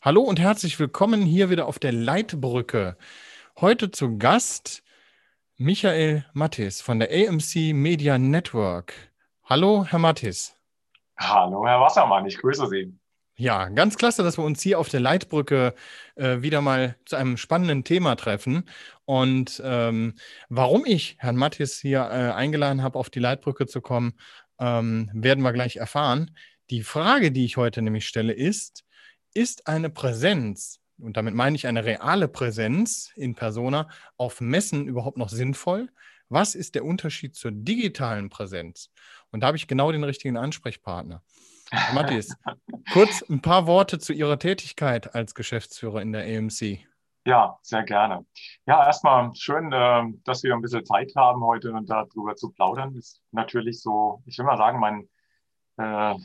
Hallo und herzlich willkommen hier wieder auf der Leitbrücke. Heute zu Gast Michael Mattis von der AMC Media Network. Hallo, Herr Mattis. Hallo, Herr Wassermann, ich grüße Sie. Ja, ganz klasse, dass wir uns hier auf der Leitbrücke äh, wieder mal zu einem spannenden Thema treffen. Und ähm, warum ich Herrn Mattis hier äh, eingeladen habe, auf die Leitbrücke zu kommen, ähm, werden wir gleich erfahren. Die Frage, die ich heute nämlich stelle, ist, ist eine Präsenz, und damit meine ich eine reale Präsenz in Persona, auf Messen überhaupt noch sinnvoll? Was ist der Unterschied zur digitalen Präsenz? Und da habe ich genau den richtigen Ansprechpartner. Matthias, kurz ein paar Worte zu Ihrer Tätigkeit als Geschäftsführer in der AMC. Ja, sehr gerne. Ja, erstmal schön, äh, dass wir ein bisschen Zeit haben, heute darüber zu plaudern. Ist natürlich so, ich will mal sagen, mein, äh,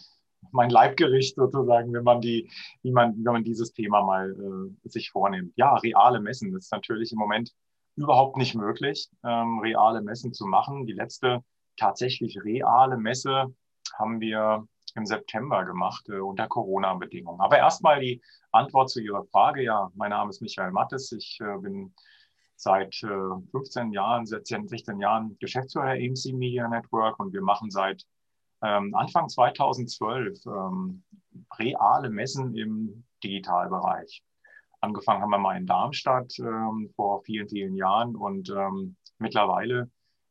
mein Leibgericht sozusagen, wenn man die, wie man, wenn man dieses Thema mal äh, sich vornimmt. Ja, reale Messen ist natürlich im Moment überhaupt nicht möglich, ähm, reale Messen zu machen. Die letzte tatsächlich reale Messe haben wir im September gemacht äh, unter Corona-Bedingungen. Aber erstmal die Antwort zu Ihrer Frage. Ja, mein Name ist Michael Mattes. Ich äh, bin seit äh, 15 Jahren, 16, 16 Jahren Geschäftsführer der AMC Media Network und wir machen seit ähm, Anfang 2012 ähm, reale Messen im Digitalbereich. Angefangen haben wir mal in Darmstadt ähm, vor vielen, vielen Jahren und ähm, mittlerweile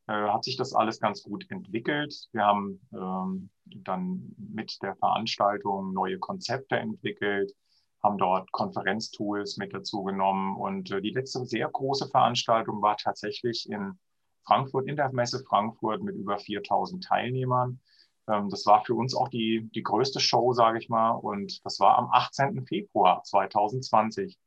äh, hat sich das alles ganz gut entwickelt. Wir haben ähm, dann mit der Veranstaltung neue Konzepte entwickelt, haben dort Konferenztools mit dazu genommen und äh, die letzte sehr große Veranstaltung war tatsächlich in Frankfurt, in der Messe Frankfurt mit über 4000 Teilnehmern. Ähm, das war für uns auch die, die größte Show, sage ich mal. Und das war am 18. Februar 2020.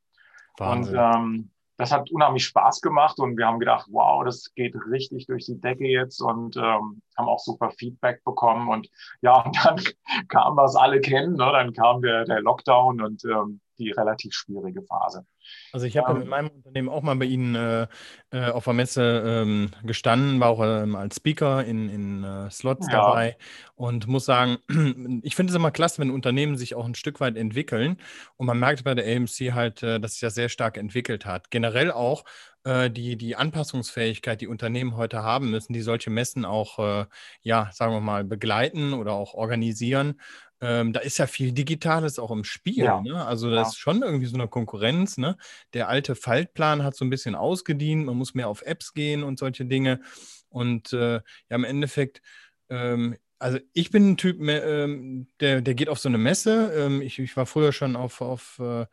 Wahnsinn. Und ähm, das hat unheimlich Spaß gemacht und wir haben gedacht, wow, das geht richtig durch die Decke jetzt und ähm, haben auch super Feedback bekommen. Und ja, und dann kam, was alle kennen, ne? dann kam der, der Lockdown und ähm, die relativ schwierige Phase. Also ich habe ähm, mit meinem Unternehmen auch mal bei Ihnen äh, äh, auf der Messe ähm, gestanden, war auch ähm, als Speaker in, in äh, Slots ja. dabei und muss sagen, ich finde es immer klasse, wenn Unternehmen sich auch ein Stück weit entwickeln und man merkt bei der AMC halt, äh, dass sich das sehr stark entwickelt hat. Generell auch äh, die, die Anpassungsfähigkeit, die Unternehmen heute haben müssen, die solche Messen auch, äh, ja, sagen wir mal, begleiten oder auch organisieren ähm, da ist ja viel Digitales auch im Spiel. Ja. Ne? Also das ja. ist schon irgendwie so eine Konkurrenz. Ne? Der alte Faltplan hat so ein bisschen ausgedient. Man muss mehr auf Apps gehen und solche Dinge. Und äh, ja, im Endeffekt, ähm, also ich bin ein Typ, ähm, der, der geht auf so eine Messe. Ähm, ich, ich war früher schon auf, auf äh,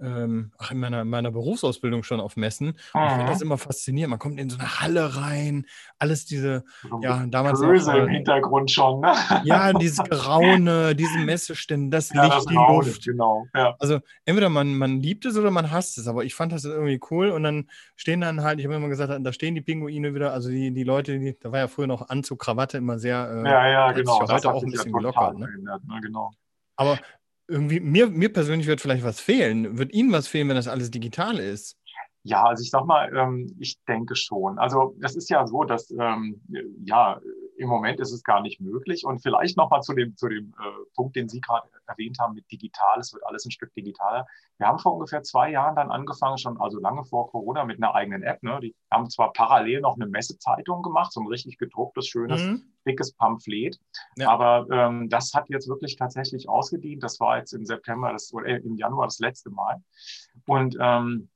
ähm, ach, in meiner, meiner Berufsausbildung schon auf Messen. Und ich finde das mhm. immer faszinierend. Man kommt in so eine Halle rein, alles diese, ja, damals Größe im Hintergrund schon, ne? Ja, dieses Graune, diese Messestände, das ja, Licht, das die Raune, Luft. Genau, ja. Also entweder man, man liebt es oder man hasst es, aber ich fand das irgendwie cool und dann stehen dann halt, ich habe immer gesagt, da stehen die Pinguine wieder, also die, die Leute, die, da war ja früher noch Anzug, Krawatte immer sehr, äh, ja, ja, genau. Ja heute auch ein bisschen gelockert, ne? ne? Genau. Aber irgendwie, mir, mir persönlich wird vielleicht was fehlen. Wird Ihnen was fehlen, wenn das alles digital ist? Ja, also ich sag mal, ähm, ich denke schon. Also das ist ja so, dass ähm, ja im Moment ist es gar nicht möglich. Und vielleicht nochmal zu dem, zu dem äh, Punkt, den Sie gerade erwähnt haben mit digital. Es wird alles ein Stück digitaler. Wir haben vor ungefähr zwei Jahren dann angefangen, schon also lange vor Corona, mit einer eigenen App. Ne? Die haben zwar parallel noch eine Messezeitung gemacht, so ein richtig gedrucktes, schönes, mhm. dickes Pamphlet. Ja. Aber ähm, das hat jetzt wirklich tatsächlich ausgedient. Das war jetzt im September, das, oder äh, im Januar das letzte Mal. Und ähm,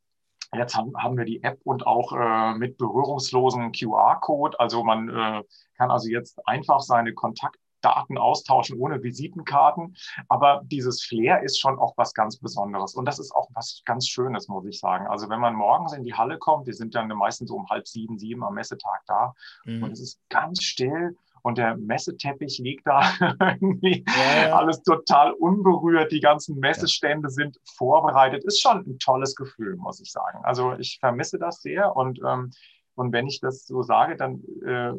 Jetzt haben, wir die App und auch äh, mit berührungslosen QR-Code. Also man äh, kann also jetzt einfach seine Kontaktdaten austauschen ohne Visitenkarten. Aber dieses Flair ist schon auch was ganz Besonderes. Und das ist auch was ganz Schönes, muss ich sagen. Also wenn man morgens in die Halle kommt, wir sind dann meistens so um halb sieben, sieben am Messetag da mhm. und es ist ganz still und der Messeteppich liegt da irgendwie ja, ja. alles total unberührt. Die ganzen Messestände sind vorbereitet. Ist schon ein tolles Gefühl, muss ich sagen. Also ich vermisse das sehr und ähm, und wenn ich das so sage, dann äh,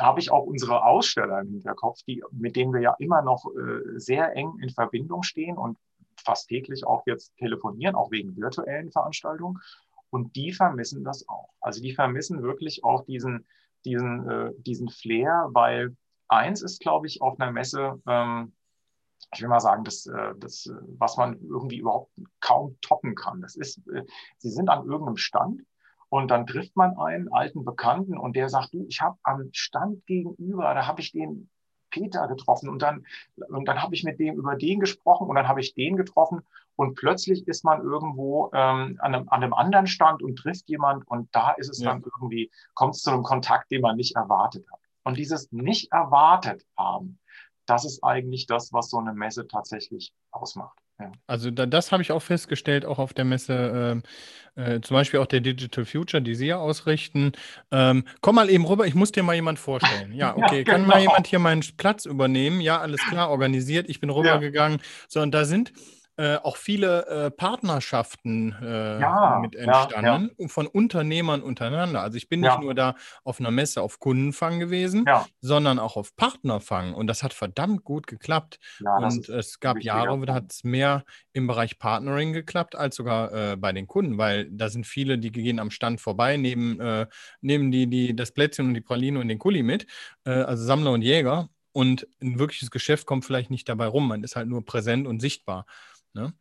habe ich auch unsere Aussteller im Hinterkopf, die, mit denen wir ja immer noch äh, sehr eng in Verbindung stehen und fast täglich auch jetzt telefonieren, auch wegen virtuellen Veranstaltungen. Und die vermissen das auch. Also die vermissen wirklich auch diesen, diesen, äh, diesen Flair, weil eins ist, glaube ich, auf einer Messe ähm, ich will mal sagen, das, äh, das, was man irgendwie überhaupt kaum toppen kann. Das ist, sie sind an irgendeinem Stand und dann trifft man einen alten Bekannten und der sagt, du, ich habe am Stand gegenüber, da habe ich den Peter getroffen und dann, und dann habe ich mit dem über den gesprochen und dann habe ich den getroffen und plötzlich ist man irgendwo ähm, an, einem, an einem anderen Stand und trifft jemand und da ist es ja. dann irgendwie, kommt es zu einem Kontakt, den man nicht erwartet hat. Und dieses nicht erwartet haben, das ist eigentlich das, was so eine Messe tatsächlich ausmacht. Ja. Also da, das habe ich auch festgestellt, auch auf der Messe, äh, äh, zum Beispiel auch der Digital Future, die Sie ja ausrichten. Ähm, komm mal eben rüber, ich muss dir mal jemand vorstellen. Ja, okay, ja, genau. kann mal genau. jemand hier meinen Platz übernehmen? Ja, alles klar, organisiert. Ich bin rübergegangen. Ja. So, und da sind äh, auch viele äh, Partnerschaften äh, ja, mit entstanden ja, ja. von Unternehmern untereinander. Also ich bin nicht nur da auf einer Messe auf Kundenfang gewesen, sondern auch auf Partnerfang. Und das hat verdammt gut geklappt. und es gab Jahre, da hat es mehr im Bereich Partnering geklappt, als sogar äh, bei den Kunden, weil da sind viele, die gehen am Stand vorbei, nehmen, äh, nehmen die, die das Plätzchen und die Praline und den Kuli mit, äh, also Sammler und Jäger. Und ein wirkliches Geschäft kommt vielleicht nicht dabei rum. Man ist halt nur präsent und sichtbar. Ne?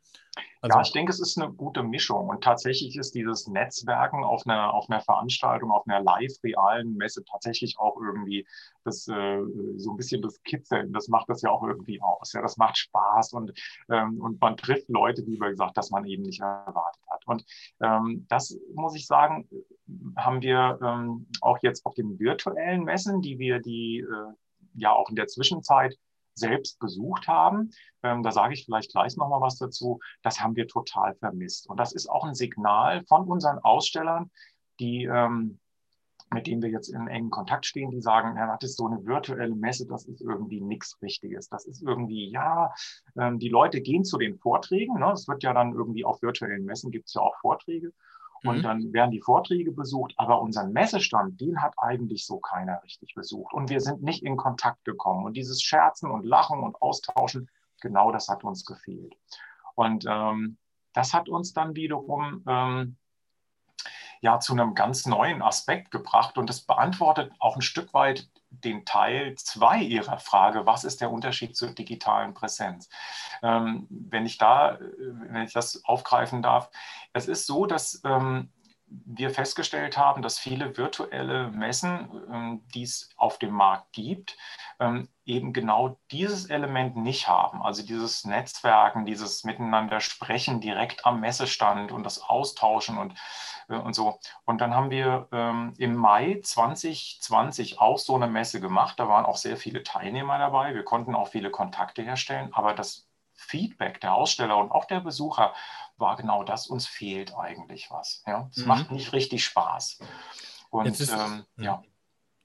Also, ja, ich denke, es ist eine gute Mischung. Und tatsächlich ist dieses Netzwerken auf einer, auf einer Veranstaltung, auf einer live-realen Messe tatsächlich auch irgendwie das, äh, so ein bisschen das Kitzeln. Das macht das ja auch irgendwie aus. Ja, das macht Spaß und, ähm, und man trifft Leute, wie gesagt, dass man eben nicht erwartet hat. Und ähm, das muss ich sagen, haben wir ähm, auch jetzt auf den virtuellen Messen, die wir die äh, ja auch in der Zwischenzeit selbst besucht haben, ähm, da sage ich vielleicht gleich nochmal was dazu, das haben wir total vermisst. Und das ist auch ein Signal von unseren Ausstellern, die, ähm, mit denen wir jetzt in engen Kontakt stehen, die sagen, ja, das ist so eine virtuelle Messe, das ist irgendwie nichts Richtiges. Das ist irgendwie, ja, ähm, die Leute gehen zu den Vorträgen, ne? es wird ja dann irgendwie auf virtuellen Messen gibt es ja auch Vorträge und mhm. dann werden die Vorträge besucht, aber unseren Messestand, den hat eigentlich so keiner richtig besucht. Und wir sind nicht in Kontakt gekommen. Und dieses Scherzen und Lachen und Austauschen, genau das hat uns gefehlt. Und ähm, das hat uns dann wiederum ähm, ja zu einem ganz neuen Aspekt gebracht und das beantwortet auch ein Stück weit den Teil 2 Ihrer Frage, was ist der Unterschied zur digitalen Präsenz? Ähm, wenn ich da, äh, wenn ich das aufgreifen darf, es ist so, dass ähm, wir festgestellt haben, dass viele virtuelle Messen, ähm, die es auf dem Markt gibt, ähm, eben genau dieses Element nicht haben. Also dieses Netzwerken, dieses Miteinander sprechen direkt am Messestand und das Austauschen und, äh, und so. Und dann haben wir ähm, im Mai 2020 auch so eine Messe gemacht. Da waren auch sehr viele Teilnehmer dabei. Wir konnten auch viele Kontakte herstellen, aber das Feedback der Aussteller und auch der Besucher war genau das, uns fehlt eigentlich was. Ja? Es mhm. macht nicht richtig Spaß. Und ist, ähm, ja.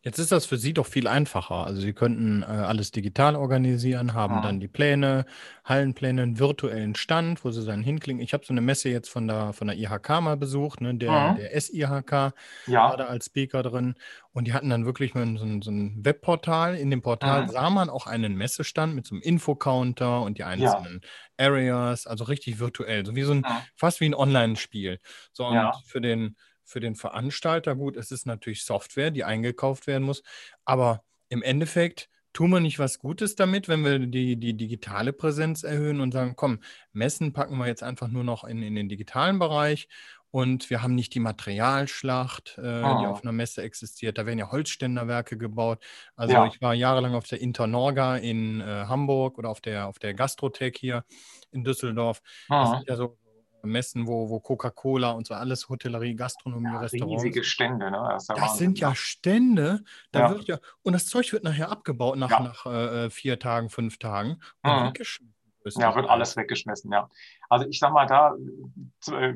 Jetzt ist das für Sie doch viel einfacher. Also Sie könnten äh, alles digital organisieren, haben ja. dann die Pläne, Hallenpläne, einen virtuellen Stand, wo Sie dann hinklingen. Ich habe so eine Messe jetzt von der, von der IHK mal besucht, ne? der, ja. der SIHK ja. war da als Speaker drin. Und die hatten dann wirklich mal so ein, so ein Webportal. In dem Portal sah man auch einen Messestand mit so einem Infocounter und die einzelnen Areas, also richtig virtuell, so wie so ein, fast wie ein Online-Spiel. So, und für den für den Veranstalter, gut, es ist natürlich Software, die eingekauft werden muss, aber im Endeffekt tun wir nicht was Gutes damit, wenn wir die, die digitale Präsenz erhöhen und sagen, komm, Messen packen wir jetzt einfach nur noch in, in den digitalen Bereich und wir haben nicht die Materialschlacht, äh, oh. die auf einer Messe existiert. Da werden ja Holzständerwerke gebaut. Also ja. ich war jahrelang auf der Internorga in äh, Hamburg oder auf der, auf der Gastrotech hier in Düsseldorf. Oh. Das sind ja so Messen, wo, wo Coca-Cola und so alles, Hotellerie, Gastronomie, ja, Restaurants. Riesige Stände, ne? Das, das sind ja Stände. Da ja. Wird ja, und das Zeug wird nachher abgebaut nach, ja. nach äh, vier Tagen, fünf Tagen und mhm. weggeschmissen. Ja, wird alles weggeschmissen, ja. Also ich sag mal, da,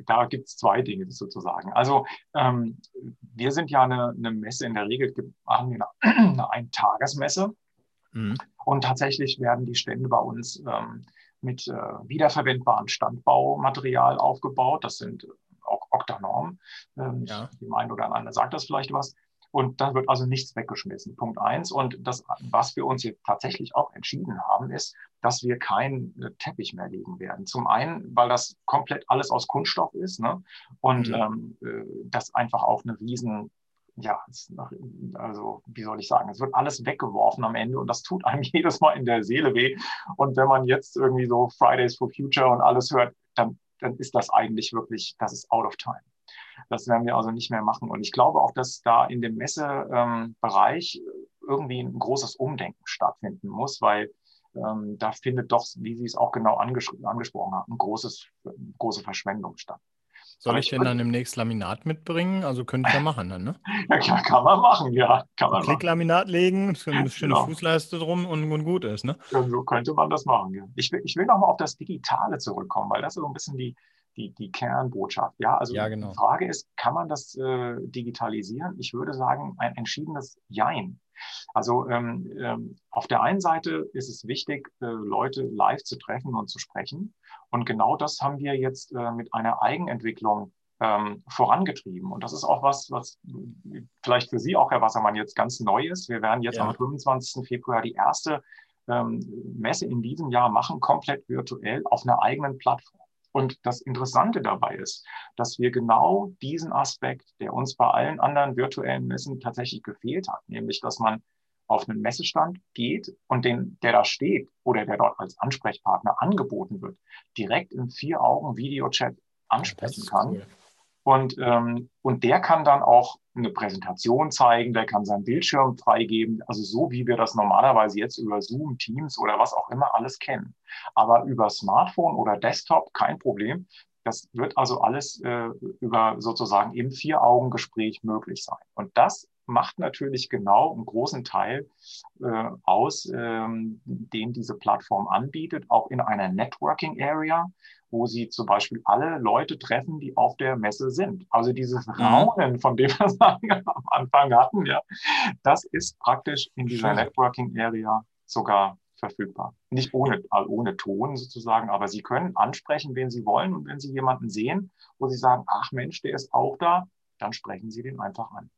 da gibt es zwei Dinge sozusagen. Also ähm, wir sind ja eine, eine, Messe, in der Regel machen wir eine, eine Eintagesmesse. Mhm. Und tatsächlich werden die Stände bei uns ähm, mit äh, wiederverwendbarem Standbaumaterial aufgebaut. Das sind auch Oktanorm. Ähm, ja. Die einen oder anderen sagt das vielleicht was. Und da wird also nichts weggeschmissen. Punkt eins. Und das, was wir uns jetzt tatsächlich auch entschieden haben, ist, dass wir keinen äh, Teppich mehr legen werden. Zum einen, weil das komplett alles aus Kunststoff ist ne? und mhm. ähm, äh, das einfach auch eine riesen ja, also wie soll ich sagen, es wird alles weggeworfen am Ende und das tut einem jedes Mal in der Seele weh. Und wenn man jetzt irgendwie so Fridays for Future und alles hört, dann, dann ist das eigentlich wirklich, das ist out of time. Das werden wir also nicht mehr machen. Und ich glaube auch, dass da in dem Messebereich irgendwie ein großes Umdenken stattfinden muss, weil ähm, da findet doch, wie Sie es auch genau anges angesprochen haben, großes, große Verschwendung statt. Soll ich, ich denn dann demnächst Laminat mitbringen? Also könnte ich ja machen dann, ne? Ja, klar, kann man machen, ja. Kann man Klicklaminat legen, eine schöne genau. Fußleiste drum und, und, gut ist, ne? Ja, so könnte man das machen, ja. Ich will, ich will nochmal auf das Digitale zurückkommen, weil das ist so ein bisschen die, die, die Kernbotschaft. Ja, also ja, genau. die Frage ist, kann man das äh, digitalisieren? Ich würde sagen, ein entschiedenes Jein. Also ähm, ähm, auf der einen Seite ist es wichtig, äh, Leute live zu treffen und zu sprechen. Und genau das haben wir jetzt äh, mit einer Eigenentwicklung ähm, vorangetrieben. Und das ist auch was, was vielleicht für Sie auch, Herr Wassermann, jetzt ganz neu ist. Wir werden jetzt ja. am 25. Februar die erste ähm, Messe in diesem Jahr machen, komplett virtuell auf einer eigenen Plattform. Und das Interessante dabei ist, dass wir genau diesen Aspekt, der uns bei allen anderen virtuellen Messen tatsächlich gefehlt hat, nämlich dass man auf einen Messestand geht und den, der da steht oder der dort als Ansprechpartner angeboten wird, direkt im Vier-Augen-Videochat ansprechen kann. Cool. Und, ähm, und der kann dann auch eine Präsentation zeigen, der kann seinen Bildschirm freigeben, also so wie wir das normalerweise jetzt über Zoom, Teams oder was auch immer alles kennen. Aber über Smartphone oder Desktop kein Problem. Das wird also alles äh, über sozusagen im Vier-Augen-Gespräch möglich sein. Und das macht natürlich genau einen großen Teil äh, aus, ähm, den diese Plattform anbietet, auch in einer Networking Area, wo sie zum Beispiel alle Leute treffen, die auf der Messe sind. Also dieses mhm. Raunen, von dem wir am Anfang hatten, ja, das ist praktisch in dieser. Networking Area sogar verfügbar. Nicht ohne, also ohne Ton sozusagen, aber Sie können ansprechen, wen Sie wollen. Und wenn Sie jemanden sehen, wo Sie sagen, ach Mensch, der ist auch da, dann sprechen Sie den einfach an.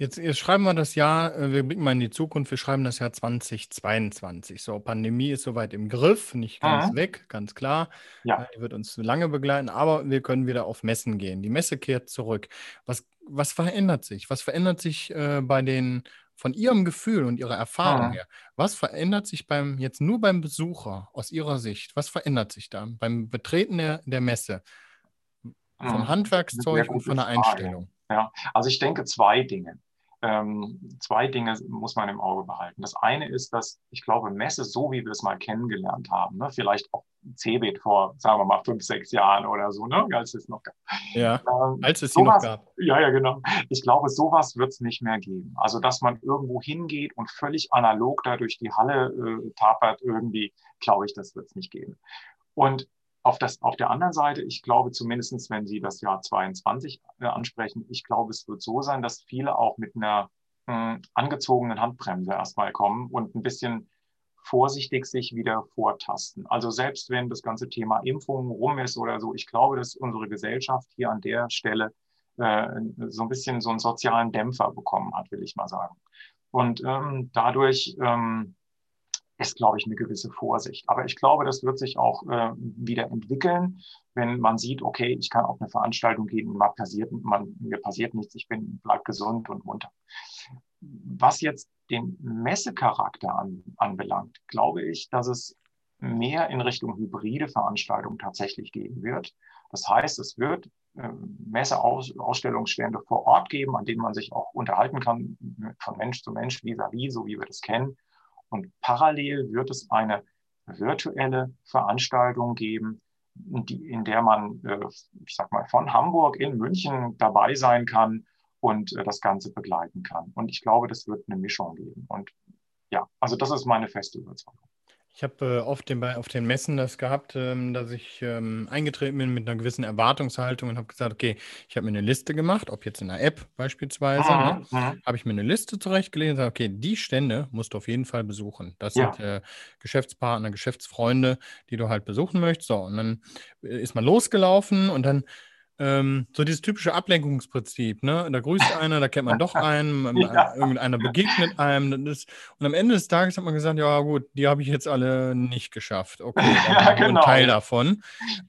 Jetzt, jetzt schreiben wir das Jahr, äh, wir blicken mal in die Zukunft, wir schreiben das Jahr 2022. So, Pandemie ist soweit im Griff, nicht ganz mhm. weg, ganz klar. Ja. Äh, die wird uns lange begleiten, aber wir können wieder auf Messen gehen. Die Messe kehrt zurück. Was, was verändert sich? Was verändert sich äh, bei den, von Ihrem Gefühl und Ihrer Erfahrung mhm. her? Was verändert sich beim, jetzt nur beim Besucher aus Ihrer Sicht? Was verändert sich da beim Betreten der, der Messe? Vom mhm. Handwerkszeug und von der Einstellung? Ja, also ich denke zwei Dinge ähm, zwei Dinge muss man im Auge behalten. Das eine ist, dass ich glaube, Messe, so wie wir es mal kennengelernt haben, ne, vielleicht auch Cebit vor, sagen wir mal, fünf, sechs Jahren oder so, ne, als es noch gab. Ja, ähm, als es sie noch gab. Ja, ja, genau. Ich glaube, sowas wird es nicht mehr geben. Also, dass man irgendwo hingeht und völlig analog da durch die Halle äh, tapert, irgendwie, glaube ich, das wird es nicht geben. Und auf, das, auf der anderen Seite, ich glaube zumindest, wenn Sie das Jahr 22 äh, ansprechen, ich glaube, es wird so sein, dass viele auch mit einer äh, angezogenen Handbremse erstmal kommen und ein bisschen vorsichtig sich wieder vortasten. Also selbst wenn das ganze Thema Impfung rum ist oder so, ich glaube, dass unsere Gesellschaft hier an der Stelle äh, so ein bisschen so einen sozialen Dämpfer bekommen hat, will ich mal sagen. Und ähm, dadurch ähm, ist, glaube ich, eine gewisse Vorsicht. Aber ich glaube, das wird sich auch äh, wieder entwickeln, wenn man sieht, okay, ich kann auf eine Veranstaltung gehen und passiert, man, mir passiert nichts, ich bin, bleib gesund und munter. Was jetzt den Messecharakter an, anbelangt, glaube ich, dass es mehr in Richtung hybride Veranstaltungen tatsächlich gehen wird. Das heißt, es wird äh, Messeausstellungsstände vor Ort geben, an denen man sich auch unterhalten kann, von Mensch zu Mensch, vis-à-vis, -vis, so wie wir das kennen. Und parallel wird es eine virtuelle Veranstaltung geben, die, in der man, äh, ich sag mal, von Hamburg in München dabei sein kann und äh, das Ganze begleiten kann. Und ich glaube, das wird eine Mischung geben. Und ja, also das ist meine feste Überzeugung. Ich habe äh, oft den, auf den Messen das gehabt, ähm, dass ich ähm, eingetreten bin mit einer gewissen Erwartungshaltung und habe gesagt, okay, ich habe mir eine Liste gemacht, ob jetzt in einer App beispielsweise, ne, mhm, ne, habe ich mir eine Liste zurechtgelegt und gesagt, okay, die Stände musst du auf jeden Fall besuchen. Das ja. sind äh, Geschäftspartner, Geschäftsfreunde, die du halt besuchen möchtest. So, und dann äh, ist man losgelaufen und dann ähm, so dieses typische Ablenkungsprinzip, ne? Da grüßt einer, da kennt man doch einen, ja. irgendeiner begegnet einem. Und am Ende des Tages hat man gesagt, ja gut, die habe ich jetzt alle nicht geschafft. Okay, ja, genau. ein Teil davon.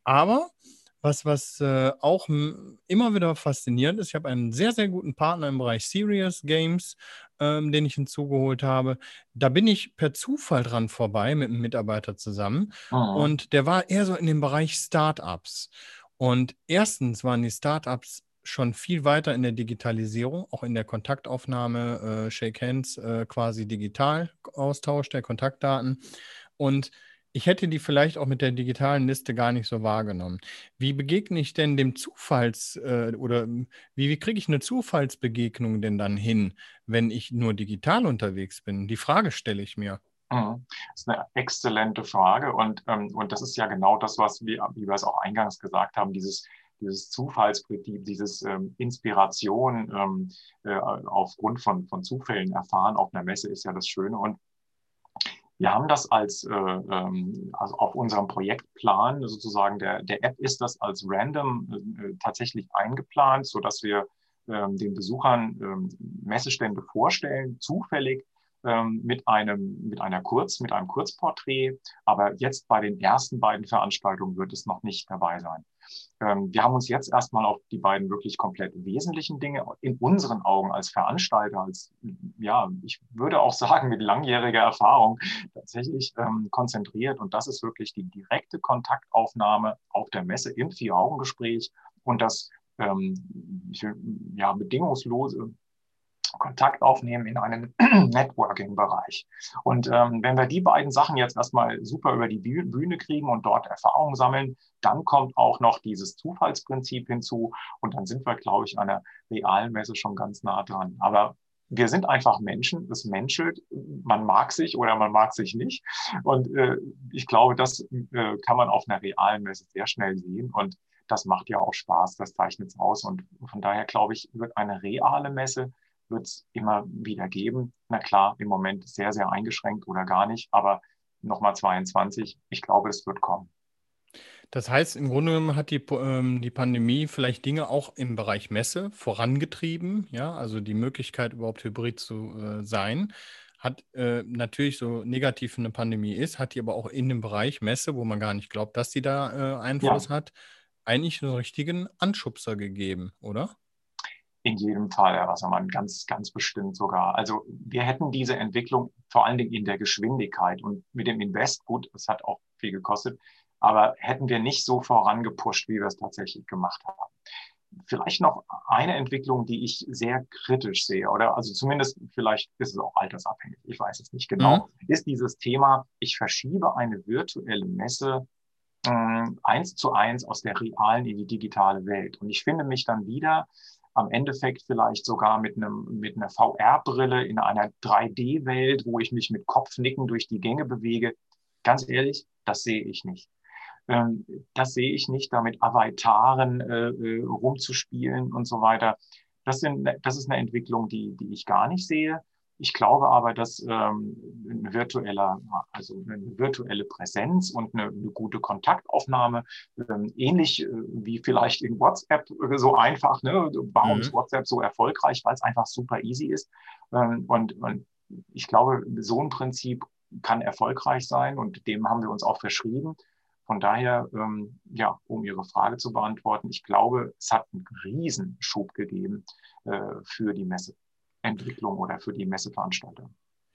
Aber was, was äh, auch immer wieder faszinierend ist. Ich habe einen sehr, sehr guten Partner im Bereich Serious Games, ähm, den ich hinzugeholt habe. Da bin ich per Zufall dran vorbei mit einem Mitarbeiter zusammen. Mhm. Und der war eher so in dem Bereich Startups. Und erstens waren die Startups schon viel weiter in der Digitalisierung, auch in der Kontaktaufnahme, äh, Shake Hands äh, quasi digital Austausch der Kontaktdaten. Und ich hätte die vielleicht auch mit der digitalen Liste gar nicht so wahrgenommen. Wie begegne ich denn dem Zufalls äh, oder wie, wie kriege ich eine Zufallsbegegnung denn dann hin, wenn ich nur digital unterwegs bin? Die Frage stelle ich mir. Mhm. Das ist eine exzellente Frage und, ähm, und das ist ja genau das, was wir, wie wir es auch eingangs gesagt haben, dieses, dieses Zufallsprinzip, dieses ähm, Inspiration ähm, äh, aufgrund von, von Zufällen erfahren auf einer Messe ist ja das Schöne und wir haben das als, äh, ähm, also auf unserem Projektplan sozusagen der, der App ist das als random äh, tatsächlich eingeplant, so dass wir ähm, den Besuchern ähm, Messestände vorstellen, zufällig ähm, mit einem, mit einer Kurz, mit einem Kurzporträt. Aber jetzt bei den ersten beiden Veranstaltungen wird es noch nicht dabei sein. Ähm, wir haben uns jetzt erstmal auf die beiden wirklich komplett wesentlichen Dinge in unseren Augen als Veranstalter, als, ja, ich würde auch sagen, mit langjähriger Erfahrung tatsächlich ähm, konzentriert. Und das ist wirklich die direkte Kontaktaufnahme auf der Messe im Vier-Augen-Gespräch und das ähm, ja, bedingungslose Kontakt aufnehmen in einem Networking-Bereich. Und ähm, wenn wir die beiden Sachen jetzt erstmal super über die Bühne kriegen und dort Erfahrungen sammeln, dann kommt auch noch dieses Zufallsprinzip hinzu und dann sind wir, glaube ich, an der realen Messe schon ganz nah dran. Aber wir sind einfach Menschen, es menschelt, man mag sich oder man mag sich nicht. Und äh, ich glaube, das äh, kann man auf einer realen Messe sehr schnell sehen. Und das macht ja auch Spaß, das zeichnet es aus. Und von daher glaube ich, wird eine reale Messe wird es immer wieder geben. Na klar, im Moment sehr, sehr eingeschränkt oder gar nicht, aber nochmal 22, ich glaube, es wird kommen. Das heißt, im Grunde genommen hat die, ähm, die Pandemie vielleicht Dinge auch im Bereich Messe vorangetrieben, ja, also die Möglichkeit überhaupt hybrid zu äh, sein. Hat äh, natürlich so negativ eine Pandemie ist, hat die aber auch in dem Bereich Messe, wo man gar nicht glaubt, dass die da äh, Einfluss ja. hat, eigentlich einen richtigen Anschubser gegeben, oder? In jedem Fall, Herr Wassermann, ganz, ganz bestimmt sogar. Also wir hätten diese Entwicklung vor allen Dingen in der Geschwindigkeit und mit dem Invest, gut, das hat auch viel gekostet, aber hätten wir nicht so vorangepusht, wie wir es tatsächlich gemacht haben. Vielleicht noch eine Entwicklung, die ich sehr kritisch sehe, oder also zumindest vielleicht ist es auch altersabhängig, ich weiß es nicht genau, mhm. ist dieses Thema, ich verschiebe eine virtuelle Messe äh, eins zu eins aus der realen in die digitale Welt. Und ich finde mich dann wieder am Endeffekt vielleicht sogar mit einem mit einer VR-Brille in einer 3D-Welt, wo ich mich mit Kopfnicken durch die Gänge bewege. Ganz ehrlich, das sehe ich nicht. Ähm, das sehe ich nicht, da mit Avataren äh, äh, rumzuspielen und so weiter. Das, sind, das ist eine Entwicklung, die, die ich gar nicht sehe. Ich glaube aber, dass ähm, ein virtueller, also eine virtuelle Präsenz und eine, eine gute Kontaktaufnahme, ähm, ähnlich äh, wie vielleicht in WhatsApp äh, so einfach, ne? warum mhm. ist WhatsApp so erfolgreich? Weil es einfach super easy ist. Ähm, und, und ich glaube, so ein Prinzip kann erfolgreich sein und dem haben wir uns auch verschrieben. Von daher, ähm, ja, um Ihre Frage zu beantworten, ich glaube, es hat einen Riesenschub gegeben äh, für die Messe. Entwicklung oder für die Messeveranstalter.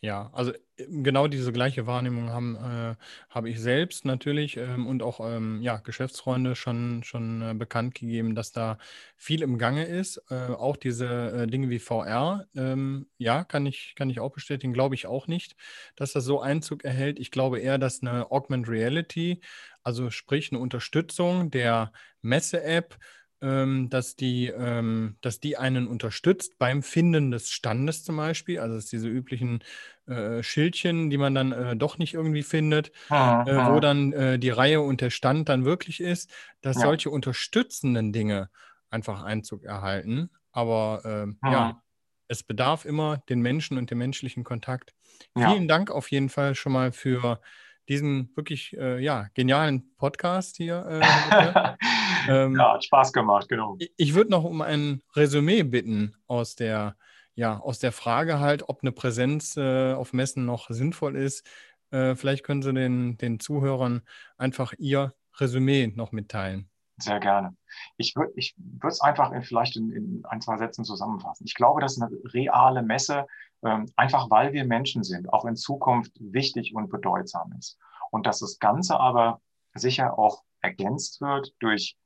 Ja, also äh, genau diese gleiche Wahrnehmung haben, äh, habe ich selbst natürlich ähm, und auch ähm, ja, Geschäftsfreunde schon, schon äh, bekannt gegeben, dass da viel im Gange ist. Äh, auch diese äh, Dinge wie VR, ähm, ja, kann ich, kann ich auch bestätigen, glaube ich auch nicht, dass das so Einzug erhält. Ich glaube eher, dass eine Augmented Reality, also sprich eine Unterstützung der Messe-App, ähm, dass die, ähm, dass die einen unterstützt beim Finden des Standes zum Beispiel. Also dass diese üblichen äh, Schildchen, die man dann äh, doch nicht irgendwie findet, äh, wo dann äh, die Reihe und der Stand dann wirklich ist, dass ja. solche unterstützenden Dinge einfach Einzug erhalten. Aber ähm, ja, ah. es bedarf immer den Menschen und dem menschlichen Kontakt. Ja. Vielen Dank auf jeden Fall schon mal für diesen wirklich äh, ja, genialen Podcast hier. Äh, ähm, ja, hat Spaß gemacht, genau. Ich, ich würde noch um ein Resümee bitten aus der, ja, aus der Frage halt, ob eine Präsenz äh, auf Messen noch sinnvoll ist. Äh, vielleicht können Sie den, den Zuhörern einfach Ihr Resümee noch mitteilen. Sehr gerne. Ich würde ich es einfach in, vielleicht in, in, ein, zwei Sätzen zusammenfassen. Ich glaube, dass eine reale Messe, ähm, einfach weil wir Menschen sind, auch in Zukunft wichtig und bedeutsam ist. Und dass das Ganze aber sicher auch ergänzt wird durch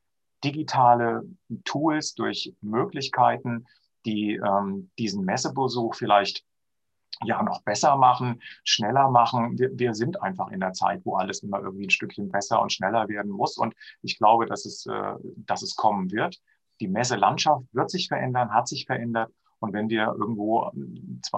digitale Tools, durch Möglichkeiten, die ähm, diesen Messebesuch vielleicht ja noch besser machen, schneller machen. Wir, wir sind einfach in der Zeit, wo alles immer irgendwie ein Stückchen besser und schneller werden muss. Und ich glaube, dass es, äh, dass es kommen wird. Die Messelandschaft wird sich verändern, hat sich verändert. Und wenn wir irgendwo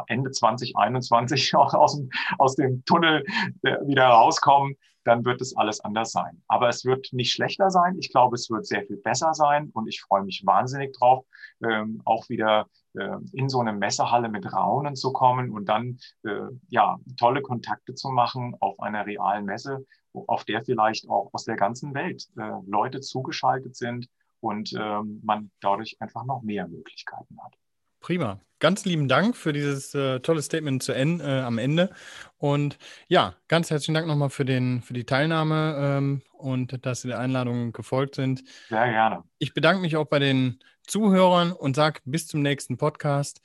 Ende 2021 auch aus dem, aus dem Tunnel äh, wieder rauskommen, dann wird es alles anders sein. Aber es wird nicht schlechter sein. Ich glaube, es wird sehr viel besser sein. Und ich freue mich wahnsinnig drauf, ähm, auch wieder äh, in so eine Messehalle mit Raunen zu kommen und dann äh, ja tolle Kontakte zu machen auf einer realen Messe, auf der vielleicht auch aus der ganzen Welt äh, Leute zugeschaltet sind und ähm, man dadurch einfach noch mehr Möglichkeiten hat. Prima. Ganz lieben Dank für dieses äh, tolle Statement zu en äh, am Ende. Und ja, ganz herzlichen Dank nochmal für, für die Teilnahme ähm, und dass Sie der Einladung gefolgt sind. Sehr gerne. Ich bedanke mich auch bei den Zuhörern und sage bis zum nächsten Podcast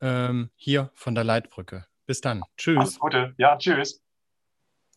ähm, hier von der Leitbrücke. Bis dann. Tschüss. Alles Gute. Ja, tschüss.